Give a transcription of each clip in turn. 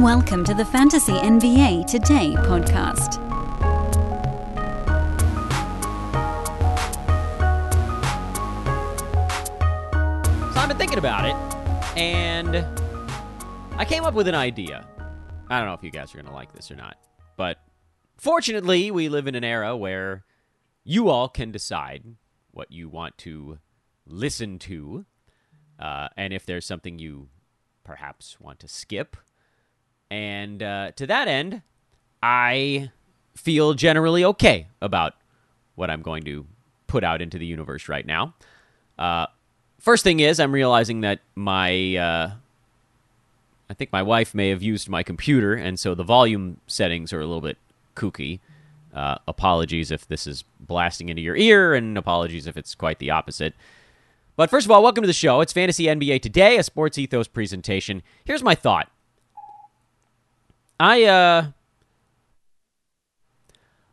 Welcome to the Fantasy NBA Today podcast. So I've been thinking about it, and I came up with an idea. I don't know if you guys are going to like this or not, but fortunately, we live in an era where you all can decide what you want to listen to, uh, and if there's something you perhaps want to skip. And uh, to that end, I feel generally okay about what I'm going to put out into the universe right now. Uh, first thing is, I'm realizing that my. Uh, I think my wife may have used my computer, and so the volume settings are a little bit kooky. Uh, apologies if this is blasting into your ear, and apologies if it's quite the opposite. But first of all, welcome to the show. It's Fantasy NBA Today, a sports ethos presentation. Here's my thought. I uh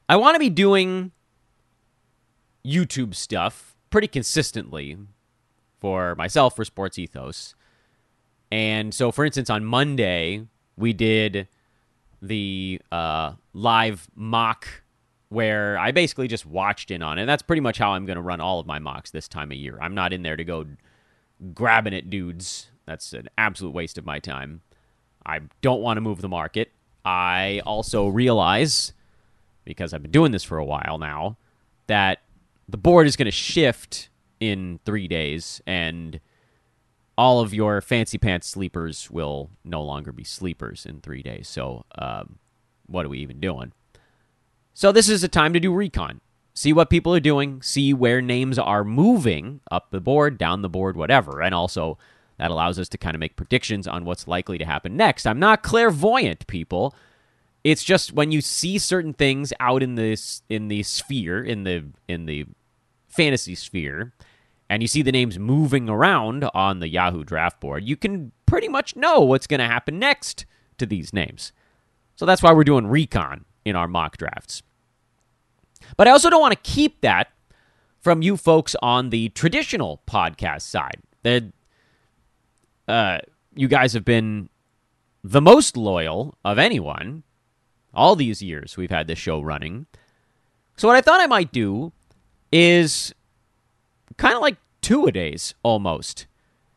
I want to be doing YouTube stuff pretty consistently for myself for Sports Ethos. And so for instance on Monday we did the uh, live mock where I basically just watched in on it. And that's pretty much how I'm going to run all of my mocks this time of year. I'm not in there to go grabbing it dudes. That's an absolute waste of my time. I don't want to move the market. I also realize, because I've been doing this for a while now, that the board is going to shift in three days, and all of your fancy pants sleepers will no longer be sleepers in three days. So, um, what are we even doing? So, this is a time to do recon. See what people are doing, see where names are moving up the board, down the board, whatever. And also, that allows us to kind of make predictions on what's likely to happen next. I'm not clairvoyant, people. It's just when you see certain things out in this in the sphere, in the in the fantasy sphere, and you see the names moving around on the Yahoo draft board, you can pretty much know what's going to happen next to these names. So that's why we're doing recon in our mock drafts. But I also don't want to keep that from you folks on the traditional podcast side. Uh, you guys have been the most loyal of anyone all these years we've had this show running. So what I thought I might do is kind of like two a days almost.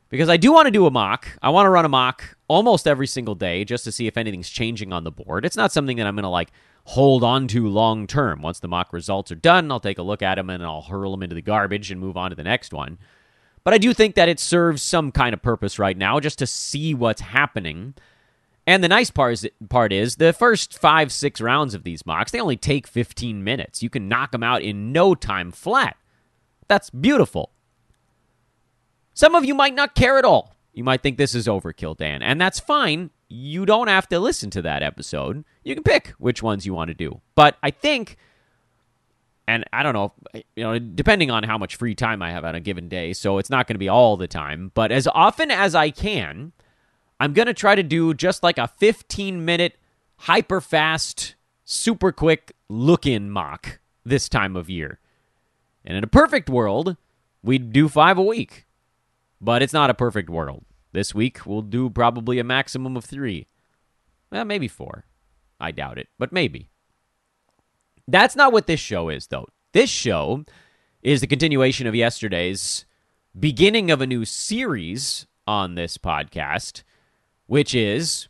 Because I do want to do a mock. I want to run a mock almost every single day just to see if anything's changing on the board. It's not something that I'm going to like hold on to long term. Once the mock results are done, I'll take a look at them and I'll hurl them into the garbage and move on to the next one. But I do think that it serves some kind of purpose right now just to see what's happening. And the nice part is, part is the first five, six rounds of these mocks, they only take 15 minutes. You can knock them out in no time flat. That's beautiful. Some of you might not care at all. You might think this is overkill, Dan, and that's fine. You don't have to listen to that episode. You can pick which ones you want to do. But I think and I don't know, you know, depending on how much free time I have on a given day, so it's not going to be all the time, but as often as I can, I'm going to try to do just like a 15 minute hyper fast, super quick look in mock this time of year. And in a perfect world, we'd do 5 a week. But it's not a perfect world. This week we'll do probably a maximum of 3. Well, maybe 4. I doubt it, but maybe. That's not what this show is, though. This show is the continuation of yesterday's beginning of a new series on this podcast, which is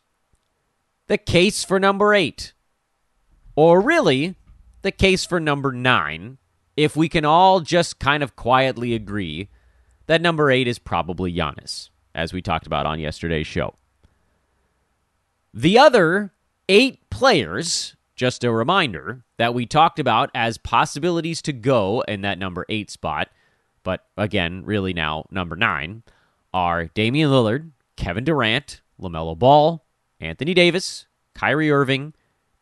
the case for number eight. Or really, the case for number nine, if we can all just kind of quietly agree that number eight is probably Giannis, as we talked about on yesterday's show. The other eight players just a reminder that we talked about as possibilities to go in that number eight spot, but again, really now number nine, are Damian Lillard, Kevin Durant, LaMelo Ball, Anthony Davis, Kyrie Irving,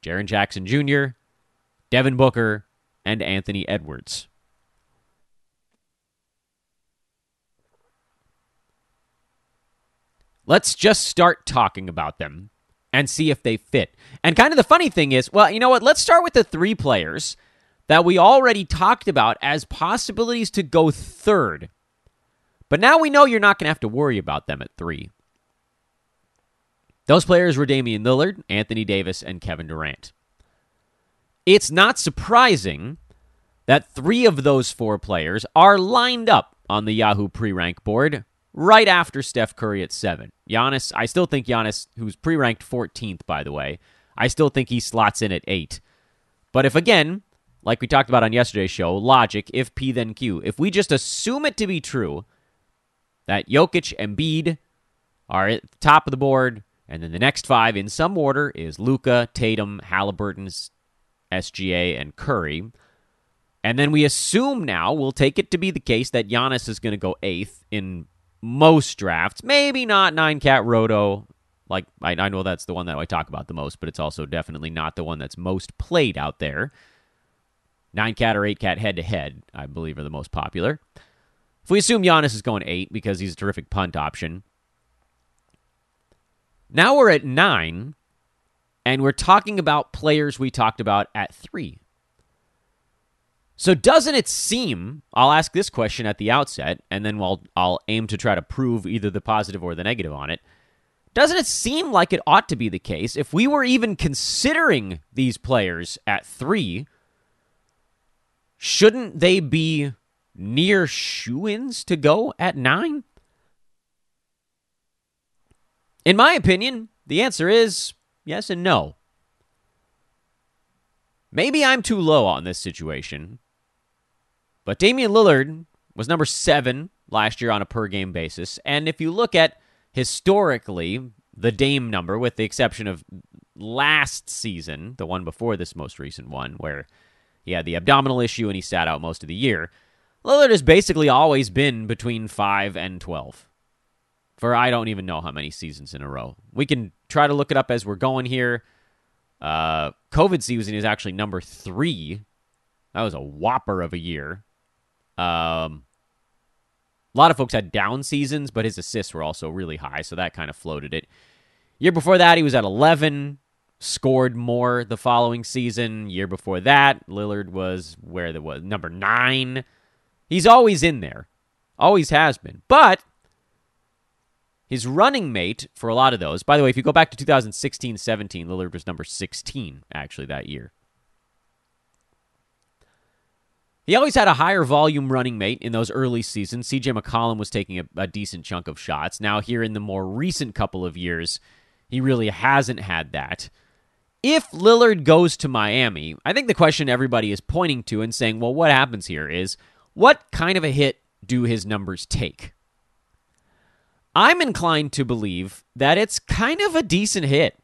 Jaren Jackson Jr., Devin Booker, and Anthony Edwards. Let's just start talking about them and see if they fit. And kind of the funny thing is, well, you know what? Let's start with the three players that we already talked about as possibilities to go third. But now we know you're not going to have to worry about them at three. Those players were Damian Lillard, Anthony Davis, and Kevin Durant. It's not surprising that three of those four players are lined up on the Yahoo pre rank board right after Steph Curry at seven. Giannis, I still think Giannis, who's pre ranked 14th, by the way, I still think he slots in at eight. But if, again, like we talked about on yesterday's show, logic, if P then Q, if we just assume it to be true that Jokic and Embiid are at the top of the board, and then the next five in some order is Luka, Tatum, Halliburton's SGA, and Curry. And then we assume now, we'll take it to be the case that Giannis is going to go eighth in most drafts. Maybe not nine cat roto. Like, I, I know that's the one that I talk about the most, but it's also definitely not the one that's most played out there. Nine cat or eight cat head to head, I believe, are the most popular. If we assume Giannis is going eight because he's a terrific punt option, now we're at nine, and we're talking about players we talked about at three. So doesn't it seem? I'll ask this question at the outset, and then I'll, I'll aim to try to prove either the positive or the negative on it. Doesn't it seem like it ought to be the case if we were even considering these players at three? Shouldn't they be near shoe ins to go at nine? In my opinion, the answer is yes and no. Maybe I'm too low on this situation, but Damian Lillard was number seven last year on a per game basis. And if you look at historically the Dame number, with the exception of last season, the one before this most recent one, where he had the abdominal issue and he sat out most of the year, Lillard has basically always been between 5 and 12 for I don't even know how many seasons in a row. We can try to look it up as we're going here. Uh, COVID season is actually number three. That was a whopper of a year. Um, a lot of folks had down seasons, but his assists were also really high, so that kind of floated it. Year before that, he was at 11, scored more the following season. Year before that, Lillard was where the was number nine. He's always in there, always has been. But his running mate for a lot of those, by the way, if you go back to 2016 17, Lillard was number 16 actually that year. He always had a higher volume running mate in those early seasons. CJ McCollum was taking a, a, decent chunk of shots. Now, here in the more recent couple of years, he really hasn't had that. If Lillard goes to Miami, I think the question everybody is pointing to and saying, well, what happens here is what kind of a hit do his numbers take? I'm inclined to believe that it's kind of a decent hit.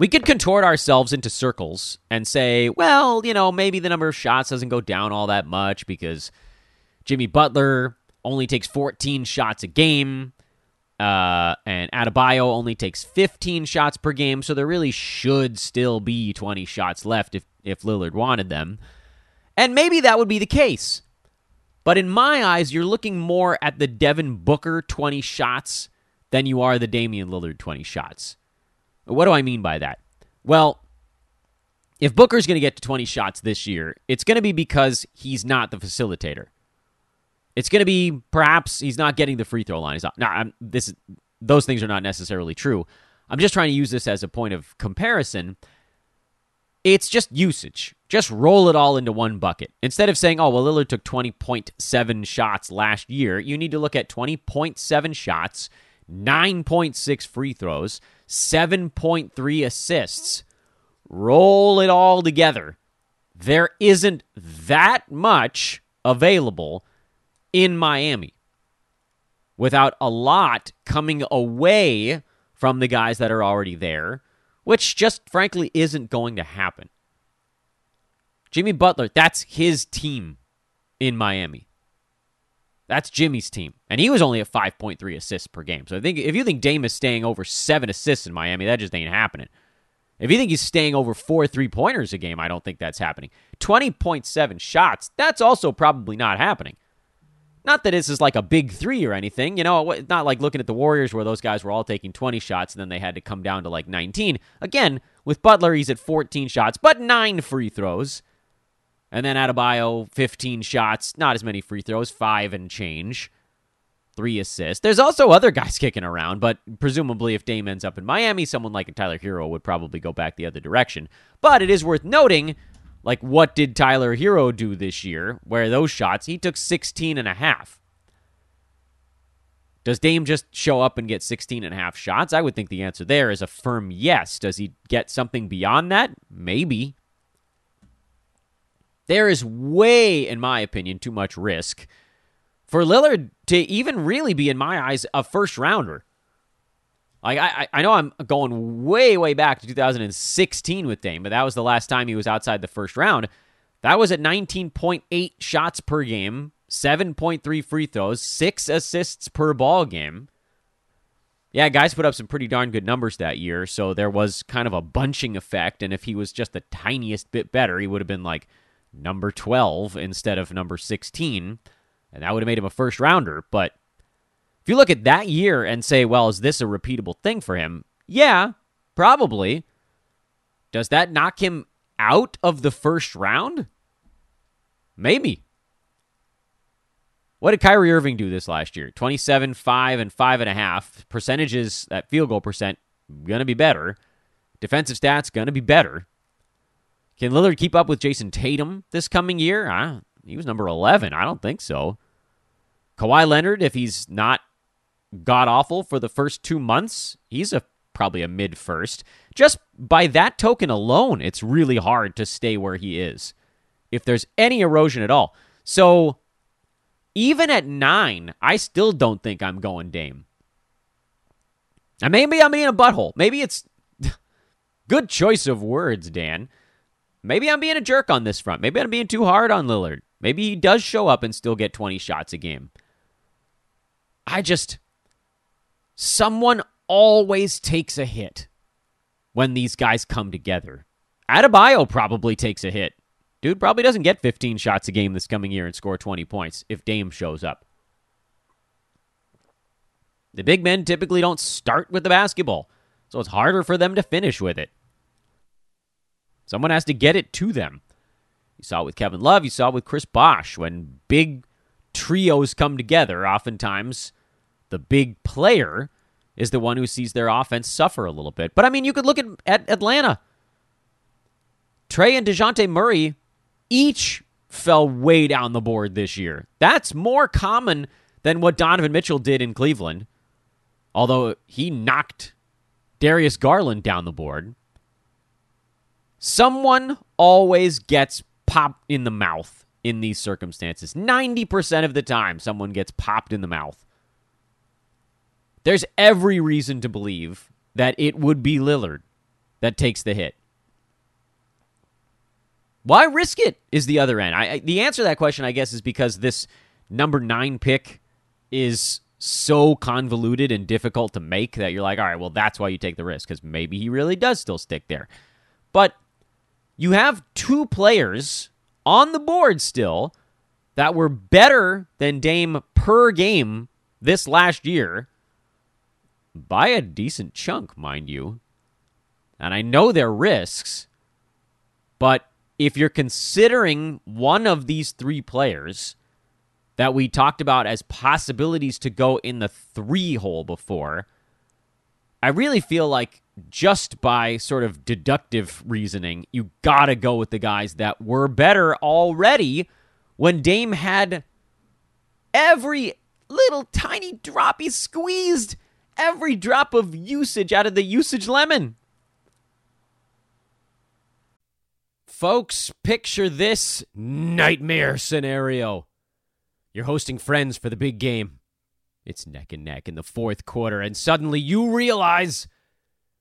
We could contort ourselves into circles and say, well, you know, maybe the number of shots doesn't go down all that much because Jimmy Butler only takes 14 shots a game. Uh, and Adebayo only takes 15 shots per game, so there really should still be 20 shots left if, if Lillard wanted them. And maybe that would be the case. But in my eyes, you're looking more at the Devin Booker 20 shots than you are the Damian Lillard 20 shots. What do I mean by that? Well, if Booker's going to get to 20 shots this year, it's going to be because he's not the facilitator. It's going to be perhaps he's not getting the free throw line. He's not. Now, I'm, this those things are not necessarily true. I'm just trying to use this as a point of comparison it's just usage. Just roll it all into one bucket. Instead of saying, oh, well, Lillard took 20.7 shots last year, you need to look at 20.7 shots, 9.6 free throws, 7.3 assists. Roll it all together. There isn't that much available in Miami without a lot coming away from the guys that are already there which just frankly isn't going to happen. Jimmy Butler, that's his team in Miami. That's Jimmy's team. And he was only at 5.3 assists per game. So I think if you think Dame is staying over seven assists in Miami, that just ain't happening. If you think he's staying over four three pointers a game, I don't think that's happening. 20.7 shots, that's also probably not happening. Not that this is like a big three or anything, you know, not like looking at the Warriors where those guys were all taking 20 shots and then they had to come down to like 19. Again, with Butler, he's at 14 shots, but nine free throws. And then Adebayo, 15 shots, not as many free throws, five and change. three assists. There's also other guys kicking around, but presumably if Dame ends up in Miami, someone like a Tyler Herro would probably go back the other direction. But it is worth noting, like, what did Tyler Herro do this year? Where those shots, he took 16 and a half. Does Dame just show up and get 16 and a half shots? I would think the answer there is a firm yes. Does he get something beyond that? Maybe. There is way, in my opinion, too much risk for Lillard to even really be, in my eyes, a first rounder. Like I, I know I'm going way, way back to 2016 with Dame, but that was the last time he was outside the first round. That was at 19.8 shots per game, 7.3 free throws, six assists per ball game. Yeah, guys put up some pretty darn good numbers that year, so there was kind of a bunching effect. And if he was just the tiniest bit better, he would have been like number 12 instead of number 16 and that would have made him a first rounder. But if you look at that year and say, well, is this a repeatable thing for him? Yeah, probably. Does that knock him out of the first round? Maybe. What did Kyrie Irving do this last year? 27, 5, and 5.5. Percentages, that field goal percent, going to be better. Defensive stats, going to be better. Can Lillard keep up with Jayson Tatum this coming year? He was number 11. I don't think so. Kawhi Leonard, if he's not god awful for the first two months, he's a probably a mid first. Just by that token alone, it's really hard to stay where he is if there's any erosion at all. So even at nine, I still don't think I'm going Dame. And maybe I'm being a butthole. Maybe it's good choice of words, Dan. Maybe I'm being a jerk on this front. Maybe I'm being too hard on Lillard. Maybe he does show up and still get 20 shots a game. I just. Someone always takes a hit when these guys come together. Adebayo probably takes a hit. Dude probably doesn't get 15 shots a game this coming year and score 20 points if Dame shows up. The big men typically don't start with the basketball, so it's harder for them to finish with it. Someone has to get it to them. You saw it with Kevin Love. You saw it with Chris Bosh. When big trios come together, oftentimes the big player is the one who sees their offense suffer a little bit. But I mean, you could look at, at Atlanta. Trae and Dejounte Murray each fell way down the board this year. That's more common than what Donovan Mitchell did in Cleveland, although he knocked Darius Garland down the board. Someone always gets popped in the mouth in these circumstances. 90% of the time, someone gets popped in the mouth. There's every reason to believe that it would be Lillard that takes the hit. Why risk it? Is the other end. I, I, the answer to that question, I guess, is because this number nine pick is so convoluted and difficult to make that you're like, all right, well, that's why you take the risk because maybe he really does still stick there. But you have two players on the board still that were better than Dame per game this last year by a decent chunk, mind you. And I know they're risks, but if you're considering one of these three players that we talked about as possibilities to go in the three hole before, I really feel like just by sort of deductive reasoning, you got to go with the guys that were better already when Dame had every little tiny drop. He squeezed every drop of usage out of the usage lemon. Folks, picture this nightmare scenario. You're hosting friends for the big game. It's neck and neck in the fourth quarter, and suddenly you realize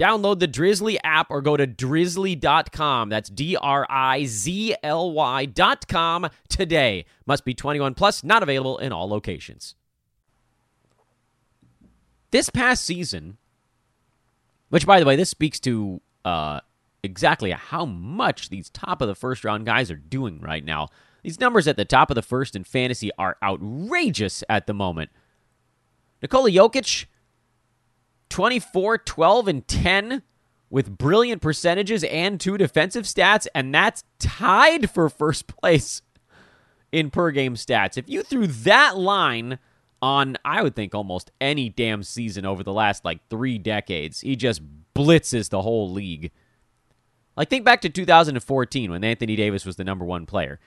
Download the Drizly app or go to drizly.com. That's D R I Z L Y.com today. Must be 21 plus, not available in all locations. This past season, which by the way, this speaks to uh, exactly how much these top of the first round guys are doing right now. These numbers at the top of the first in fantasy are outrageous at the moment. Nikola Jokic, 24, 12, and 10 with brilliant percentages and two defensive stats, and that's tied for first place in per game stats. If you threw that line on, I would think, almost any damn season over the last like three decades, he just blitzes the whole league. Like, think back to 2014 when Anthony Davis was the number one player.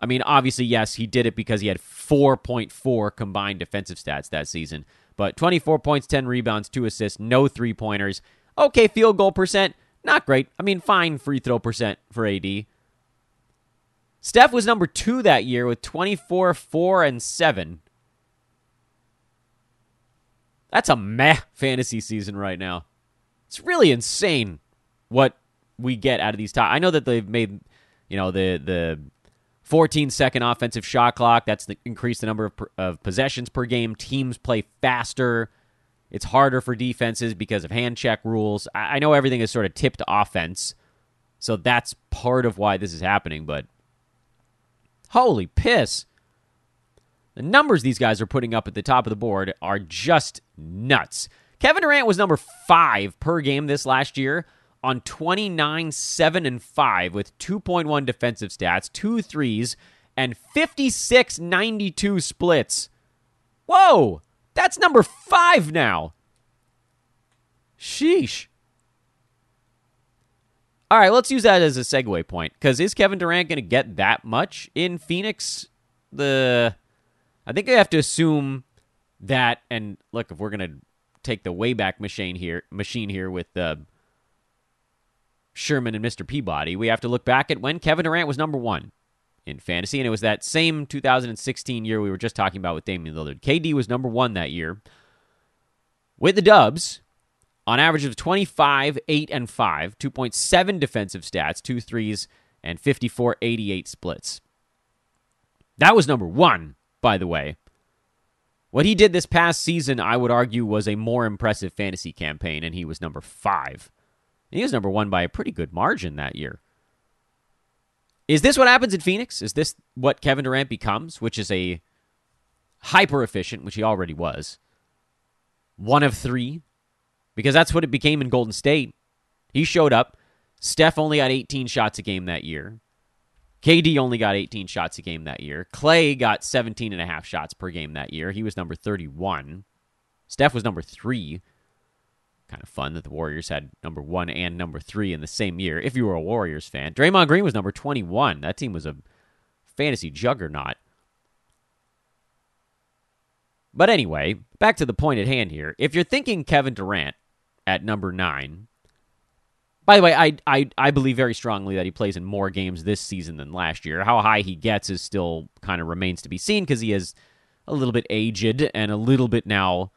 I mean, obviously, yes, he did it because he had 4.4 combined defensive stats that season. But 24 points, 10 rebounds, 2 assists, no three pointers. Okay, field goal percent, not great. I mean, fine free throw percent for AD. Steph was number two that year with 24, 4, and 7. That's a meh fantasy season right now. It's really insane what we get out of these top. I know that they've made, you know, the the 14 second offensive shot clock. That's the, increased the number of, of possessions per game. Teams play faster. It's harder for defenses because of hand check rules. I, I know everything is sort of tipped offense, so that's part of why this is happening. But holy piss. The numbers these guys are putting up at the top of the board are just nuts. Kevin Durant was number five per game this last year on 29, 7, and 5 with 2.1 defensive stats, two threes, and 56 92 splits. Whoa! That's number five now. Sheesh. All right, let's use that as a segue point. Because is Kevin Durant going to get that much in Phoenix? The I think I have to assume that. And look, if we're going to take the wayback machine here, machine here with the uh, Sherman and Mr. Peabody, we have to look back at when Kevin Durant was number one in fantasy, and it was that same 2016 year we were just talking about with Damian Lillard. KD was number one that year with the Dubs on average of 25, 8, and 5, 2.7 defensive stats, two threes, and 54 88 splits. That was number one, by the way. What he did this past season, I would argue, was a more impressive fantasy campaign, and he was number five. He was number one by a pretty good margin that year. Is this what happens in Phoenix? Is this what Kevin Durant becomes, which is a hyper efficient, which he already was, one of three? Because that's what it became in Golden State. He showed up. Steph only got 18 shots a game that year. KD only got 18 shots a game that year. Clay got 17 and a half shots per game that year. He was number 31. Steph was number three kind of fun that the Warriors had number one and number three in the same year. If you were a Warriors fan, Draymond Green was number 21. That team was a fantasy juggernaut. But anyway, back to the point at hand here. If you're thinking Kevin Durant at number nine, by the way, I, I I believe very strongly that he plays in more games this season than last year. How high he gets is still kind of remains to be seen because he is a little bit aged and a little bit now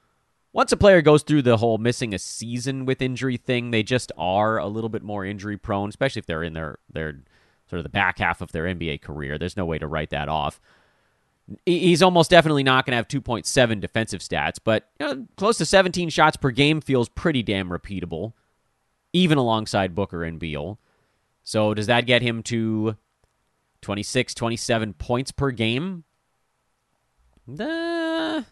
once a player goes through the whole missing a season with injury thing, they just are a little bit more injury prone, especially if they're in their their sort of the back half of their NBA career. There's no way to write that off. He's almost definitely not going to have 2.7 defensive stats, but you know, close to 17 shots per game feels pretty damn repeatable, even alongside Booker and Beal. So does that get him to 26, 27 points per game? The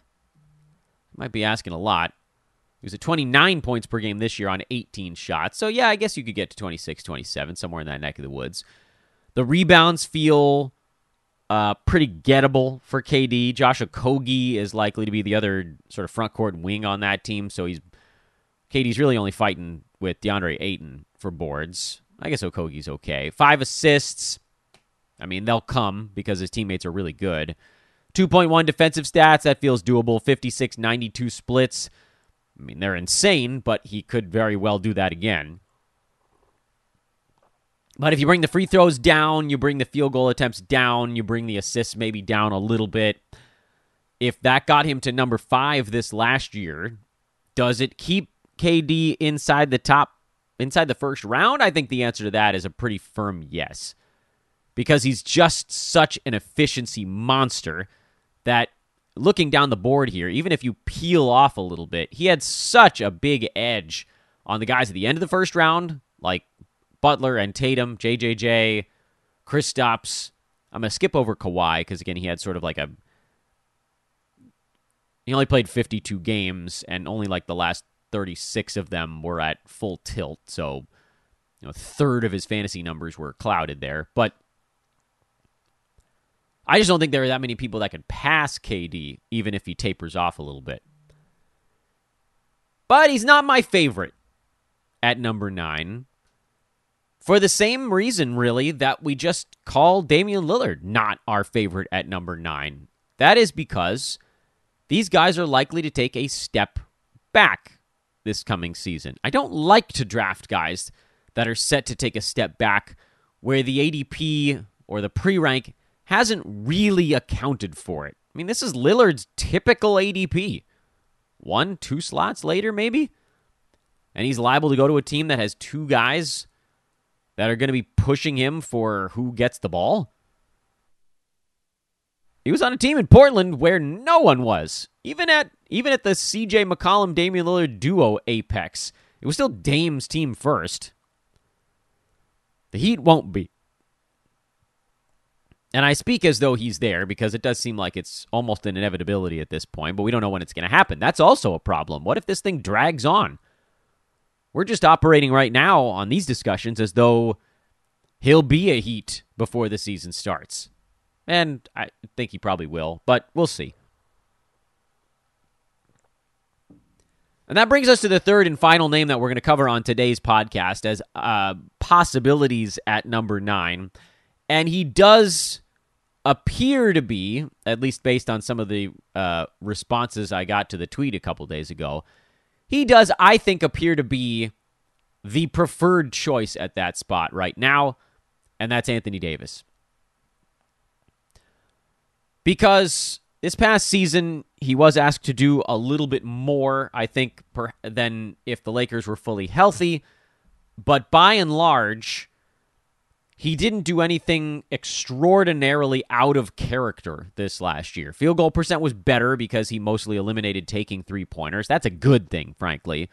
might be asking a lot. He was at 29 points per game this year on 18 shots. So, yeah, I guess you could get to 26, 27, somewhere in that neck of the woods. The rebounds feel uh, pretty gettable for KD. Josh Okogie is likely to be the other sort of front court wing on that team. So, he's KD's really only fighting with DeAndre Ayton for boards. I guess Okogie's okay. Five assists. I mean, they'll come because his teammates are really good. 2.1 defensive stats, that feels doable. 56 92 splits. I mean, they're insane, but he could very well do that again. But if you bring the free throws down, you bring the field goal attempts down, you bring the assists maybe down a little bit. If that got him to number five this last year, does it keep KD inside the top, inside the first round? I think the answer to that is a pretty firm yes. Because he's just such an efficiency monster that looking down the board here, even if you peel off a little bit, he had such a big edge on the guys at the end of the first round, like Butler and Tatum, JJJ, Kristaps. I'm going to skip over Kawhi because, again, he had sort of like a. He only played 52 games, and only like the last 36 of them were at full tilt. So, you know, a third of his fantasy numbers were clouded there. But I just don't think there are that many people that can pass KD, even if he tapers off a little bit. But he's not my favorite at number nine for the same reason, really, that we just call Damian Lillard not our favorite at number nine. That is because these guys are likely to take a step back this coming season. I don't like to draft guys that are set to take a step back where the ADP or the pre rank hasn't really accounted for it. I mean, this is Lillard's typical ADP. One, two slots later, maybe? And he's liable to go to a team that has two guys that are going to be pushing him for who gets the ball. He was on a team in Portland where no one was. Even at even at the CJ McCollum Damian Lillard duo apex, it was still Dame's team first. The Heat won't be. And I speak as though he's there because it does seem like it's almost an inevitability at this point, but we don't know when it's going to happen. That's also a problem. What if this thing drags on? We're just operating right now on these discussions as though he'll be a Heat before the season starts. And I think he probably will, but we'll see. And that brings us to the third and final name that we're going to cover on today's podcast as uh, possibilities at number nine. And he does appear to be, at least based on some of the uh, responses I got to the tweet a couple days ago, he does, I think, appear to be the preferred choice at that spot right now, and that's Anthony Davis. Because this past season, he was asked to do a little bit more, I think, per, than if the Lakers were fully healthy. But by and large, he didn't do anything extraordinarily out of character this last year. Field goal percent was better because he mostly eliminated taking three pointers. That's a good thing, frankly.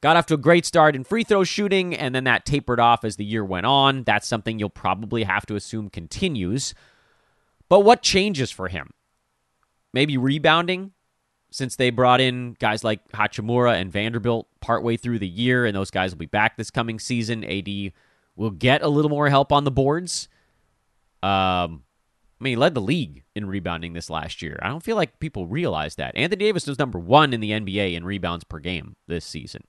Got off to a great start in free throw shooting, and then that tapered off as the year went on. That's something you'll probably have to assume continues. But what changes for him? Maybe rebounding, since they brought in guys like Hachimura and Vanderbilt partway through the year, and those guys will be back this coming season. AD will get a little more help on the boards. Um, I mean, he led the league in rebounding this last year. I don't feel like people realize that. Anthony Davis was number one in the NBA in rebounds per game this season.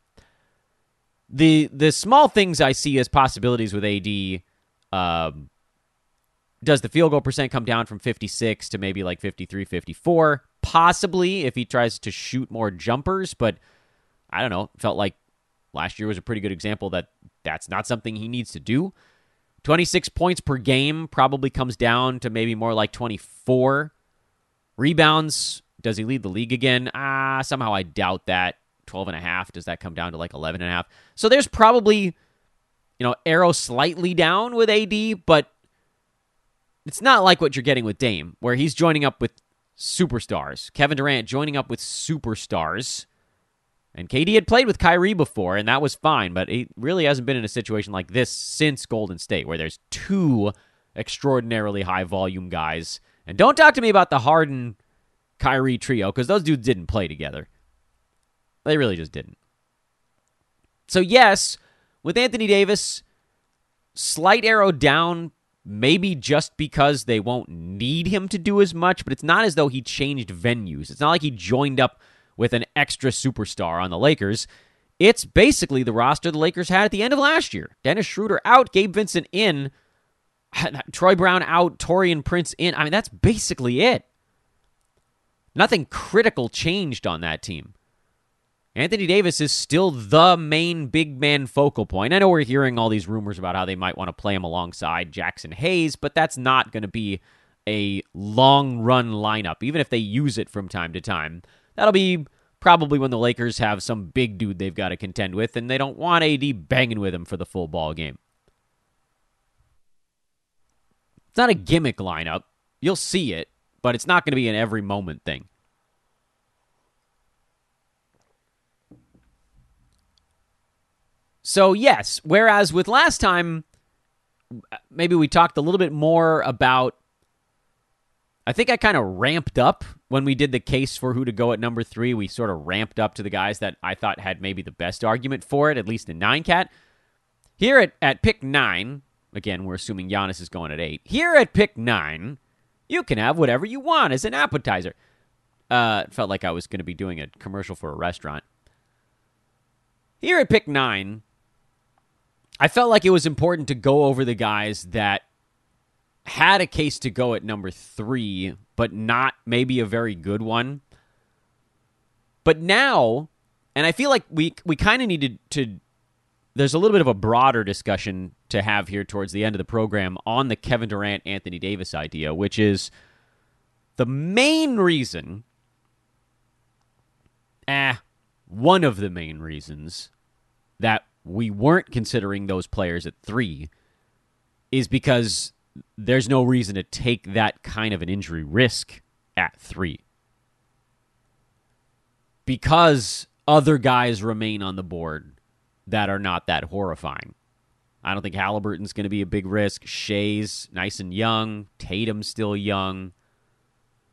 The the small things I see as possibilities with AD, um, does the field goal percent come down from 56 to maybe like 53, 54? Possibly if he tries to shoot more jumpers, but I don't know. Felt like last year was a pretty good example that that's not something he needs to do. 26 points per game probably comes down to maybe more like 24. Rebounds, does he lead the league again? Ah, somehow I doubt that. 12 and a half, does that come down to like 11 and a half? So there's probably, you know, arrow slightly down with AD, but it's not like what you're getting with Dame, where he's joining up with superstars. Kevin Durant joining up with superstars and KD had played with Kyrie before, and that was fine, but he really hasn't been in a situation like this since Golden State, where there's two extraordinarily high volume guys. And don't talk to me about the Harden Kyrie trio, because those dudes didn't play together. They really just didn't. So, yes, with Anthony Davis, slight arrow down, maybe just because they won't need him to do as much, but it's not as though he changed venues. It's not like he joined up with an extra superstar on the Lakers. It's basically the roster the Lakers had at the end of last year. Dennis Schroeder out, Gabe Vincent in, Troy Brown out, Taurean Prince in. I mean, that's basically it. Nothing critical changed on that team. Anthony Davis is still the main big man focal point. I know we're hearing all these rumors about how they might want to play him alongside Jaxson Hayes, but that's not going to be a long run lineup, even if they use it from time to time. That'll be probably when the Lakers have some big dude they've got to contend with, and they don't want AD banging with him for the full ball game. It's not a gimmick lineup. You'll see it, but it's not going to be an every moment thing. So, yes, whereas with last time, maybe we talked a little bit more about. I think I kind of ramped up when we did the case for who to go at number three. We sort of ramped up to the guys that I thought had maybe the best argument for it, at least in nine cat. Here at, at pick nine, again, we're assuming Giannis is going at eight. Here at pick nine, you can have whatever you want as an appetizer. Uh, felt like I was going to be doing a commercial for a restaurant. Here at pick nine, I felt like it was important to go over the guys that had a case to go at number three, but not maybe a very good one. But now, and I feel like we we kind of needed to. There's a little bit of a broader discussion to have here towards the end of the program on the Kevin Durant Anthony Davis idea, which is the main reason. Ah, one of the main reasons that we weren't considering those players at three is because there's no reason to take that kind of an injury risk at three. Because other guys remain on the board that are not that horrifying. I don't think Halliburton's going to be a big risk. Shai's nice and young. Tatum's still young.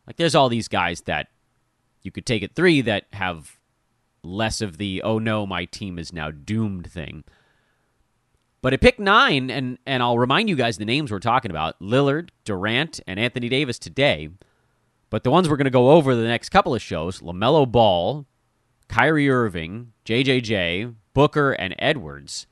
Like, there's all these guys that you could take at three that have less of the oh no, my team is now doomed thing. But at pick nine, and and I'll remind you guys the names we're talking about: Lillard, Durant, and Anthony Davis today. But the ones we're going to go over the next couple of shows: LaMelo Ball, Kyrie Irving, JJJ, Booker, and Edwards.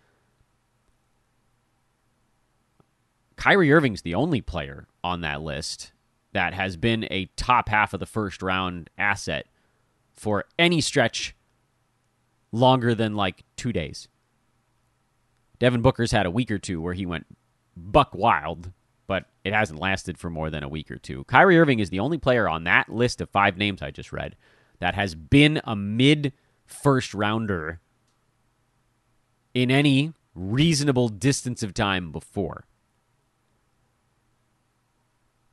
Kyrie Irving's the only player on that list that has been a top half of the first round asset for any stretch longer than like two days. Devin Booker's had a week or two where he went buck wild, but it hasn't lasted for more than a week or two. Kyrie Irving is the only player on that list of five names I just read that has been a mid first rounder in any reasonable distance of time before.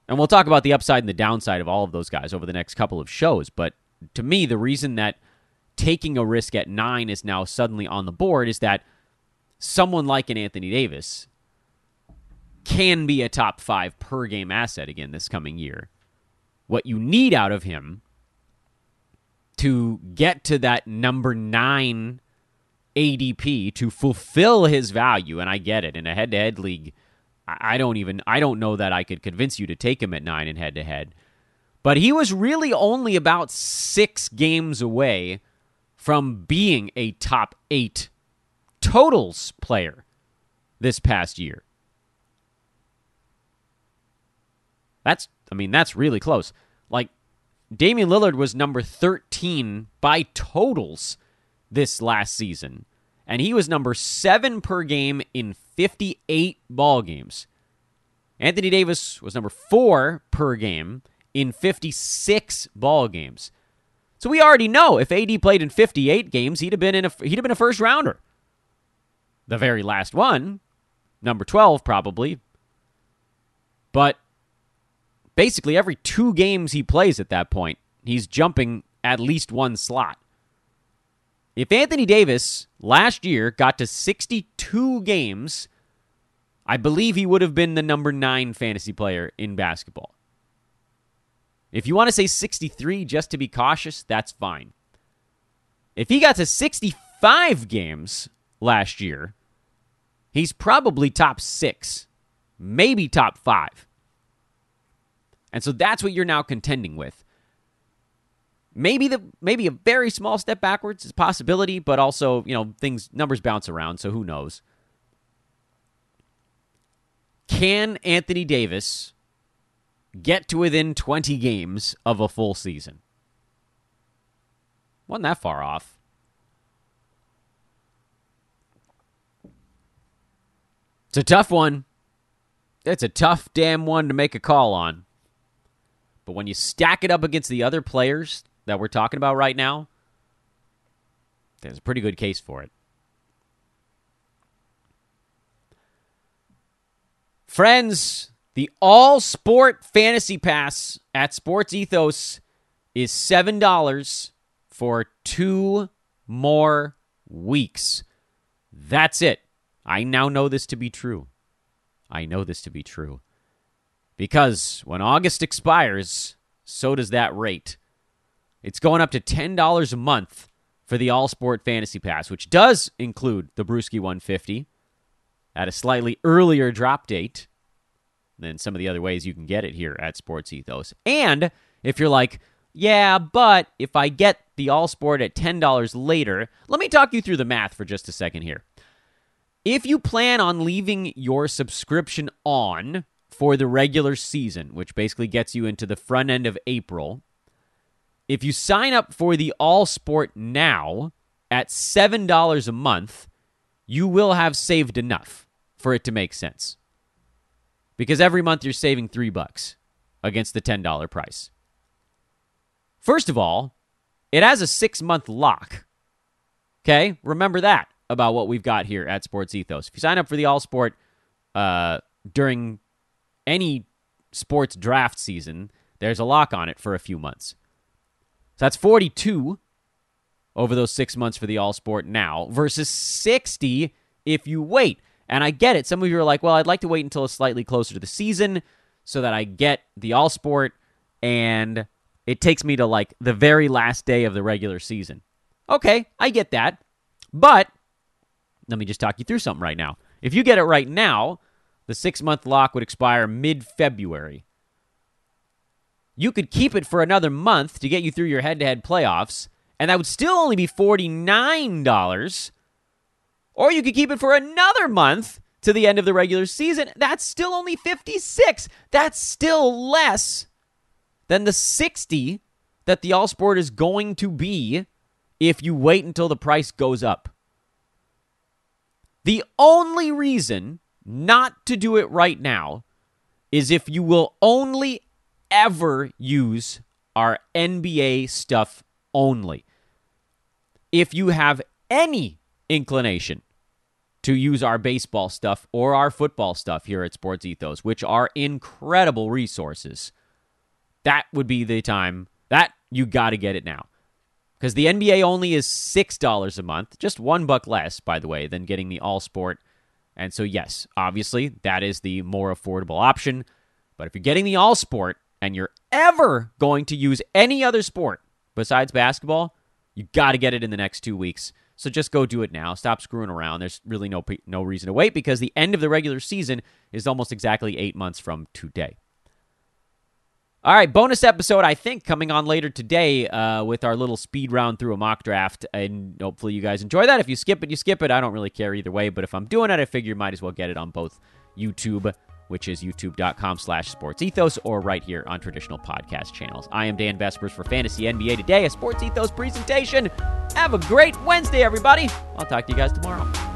And we'll talk about the upside and the downside of all of those guys over the next couple of shows. But to me, the reason that taking a risk at nine is now suddenly on the board is that someone like an Anthony Davis can be a top five per game asset again this coming year. What you need out of him to get to that number nine ADP to fulfill his value, and I get it in a head to head league. I don't even I don't know that I could convince you to take him at nine in head to head. But he was really only about six games away from being a top eight totals player this past year. That's, I mean, that's really close. Like, Damian Lillard was number 13 by totals this last season, and he was number seven per game in 58 ball games. Anthony Davis was number four per game in 56 ball games. So we already know if AD played in 58 games, he'd have been in a he'd have been a first rounder. The very last one, number 12 probably. But basically every 2 games he plays at that point, he's jumping at least one slot. If Anthony Davis last year got to 62 games, I believe he would have been the number 9 fantasy player in basketball. If you want to say 63 just to be cautious, that's fine. If he got to 65 games last year, he's probably top six, maybe top five. And so that's what you're now contending with. Maybe the maybe a very small step backwards is a possibility, but also, you know, things numbers bounce around, so who knows. Can Anthony Davis get to within 20 games of a full season. Wasn't that far off. It's a tough one. It's a tough damn one to make a call on. But when you stack it up against the other players that we're talking about right now, there's a pretty good case for it. Friends, the all sport fantasy pass at Sports Ethos is $7 for two more weeks. That's it. I now know this to be true. I know this to be true. Because when August expires, so does that rate. It's going up to $10 a month for the All Sport Fantasy Pass, which does include the Brewski 150 at a slightly earlier drop date than some of the other ways you can get it here at Sports Ethos. And if you're like, yeah, but if I get the All Sport at $10 later, let me talk you through the math for just a second here. If you plan on leaving your subscription on for the regular season, which basically gets you into the front end of April, if you sign up for the All Sport now at $7 a month, you will have saved enough for it to make sense. Because every month you're saving 3 bucks against the $10 price. First of all, it has a 6-month lock. Okay? Remember that about what we've got here at Sports Ethos. If you sign up for the All Sport uh, during any sports draft season, there's a lock on it for a few months. So that's 42 over those six months for the All Sport now versus 60 if you wait. And I get it. Some of you are like, well, I'd like to wait until it's slightly closer to the season so that I get the All Sport and it takes me to like the very last day of the regular season. Okay, I get that. But let me just talk you through something right now. If you get it right now, the six month lock would expire mid February. You could keep it for another month to get you through your head to head playoffs, and that would still only be $49. Or you could keep it for another month to the end of the regular season. That's still only 56. That's still less than the 60 that the All Sport is going to be if you wait until the price goes up. The only reason not to do it right now is if you will only ever use our NBA stuff only. If you have any inclination to use our baseball stuff or our football stuff here at Sports Ethos, which are incredible resources, that would be the time that you got to get it now. Because the NBA only is $6 a month, just one buck less, by the way, than getting the All Sport. And so, yes, obviously, that is the more affordable option. But if you're getting the All Sport and you're ever going to use any other sport besides basketball, you got to get it in the next two weeks. So just go do it now. Stop screwing around. There's really no no reason to wait because the end of the regular season is almost exactly eight months from today. All right, bonus episode, I think, coming on later today uh, with our little speed round through a mock draft. And hopefully, you guys enjoy that. If you skip it, you skip it. I don't really care either way. But if I'm doing it, I figure you might as well get it on both YouTube, which is youtube.com slash sportsethos, or right here on traditional podcast channels. I am Dan Besbris for Fantasy NBA Today, a Sports Ethos presentation. Have a great Wednesday, everybody. I'll talk to you guys tomorrow.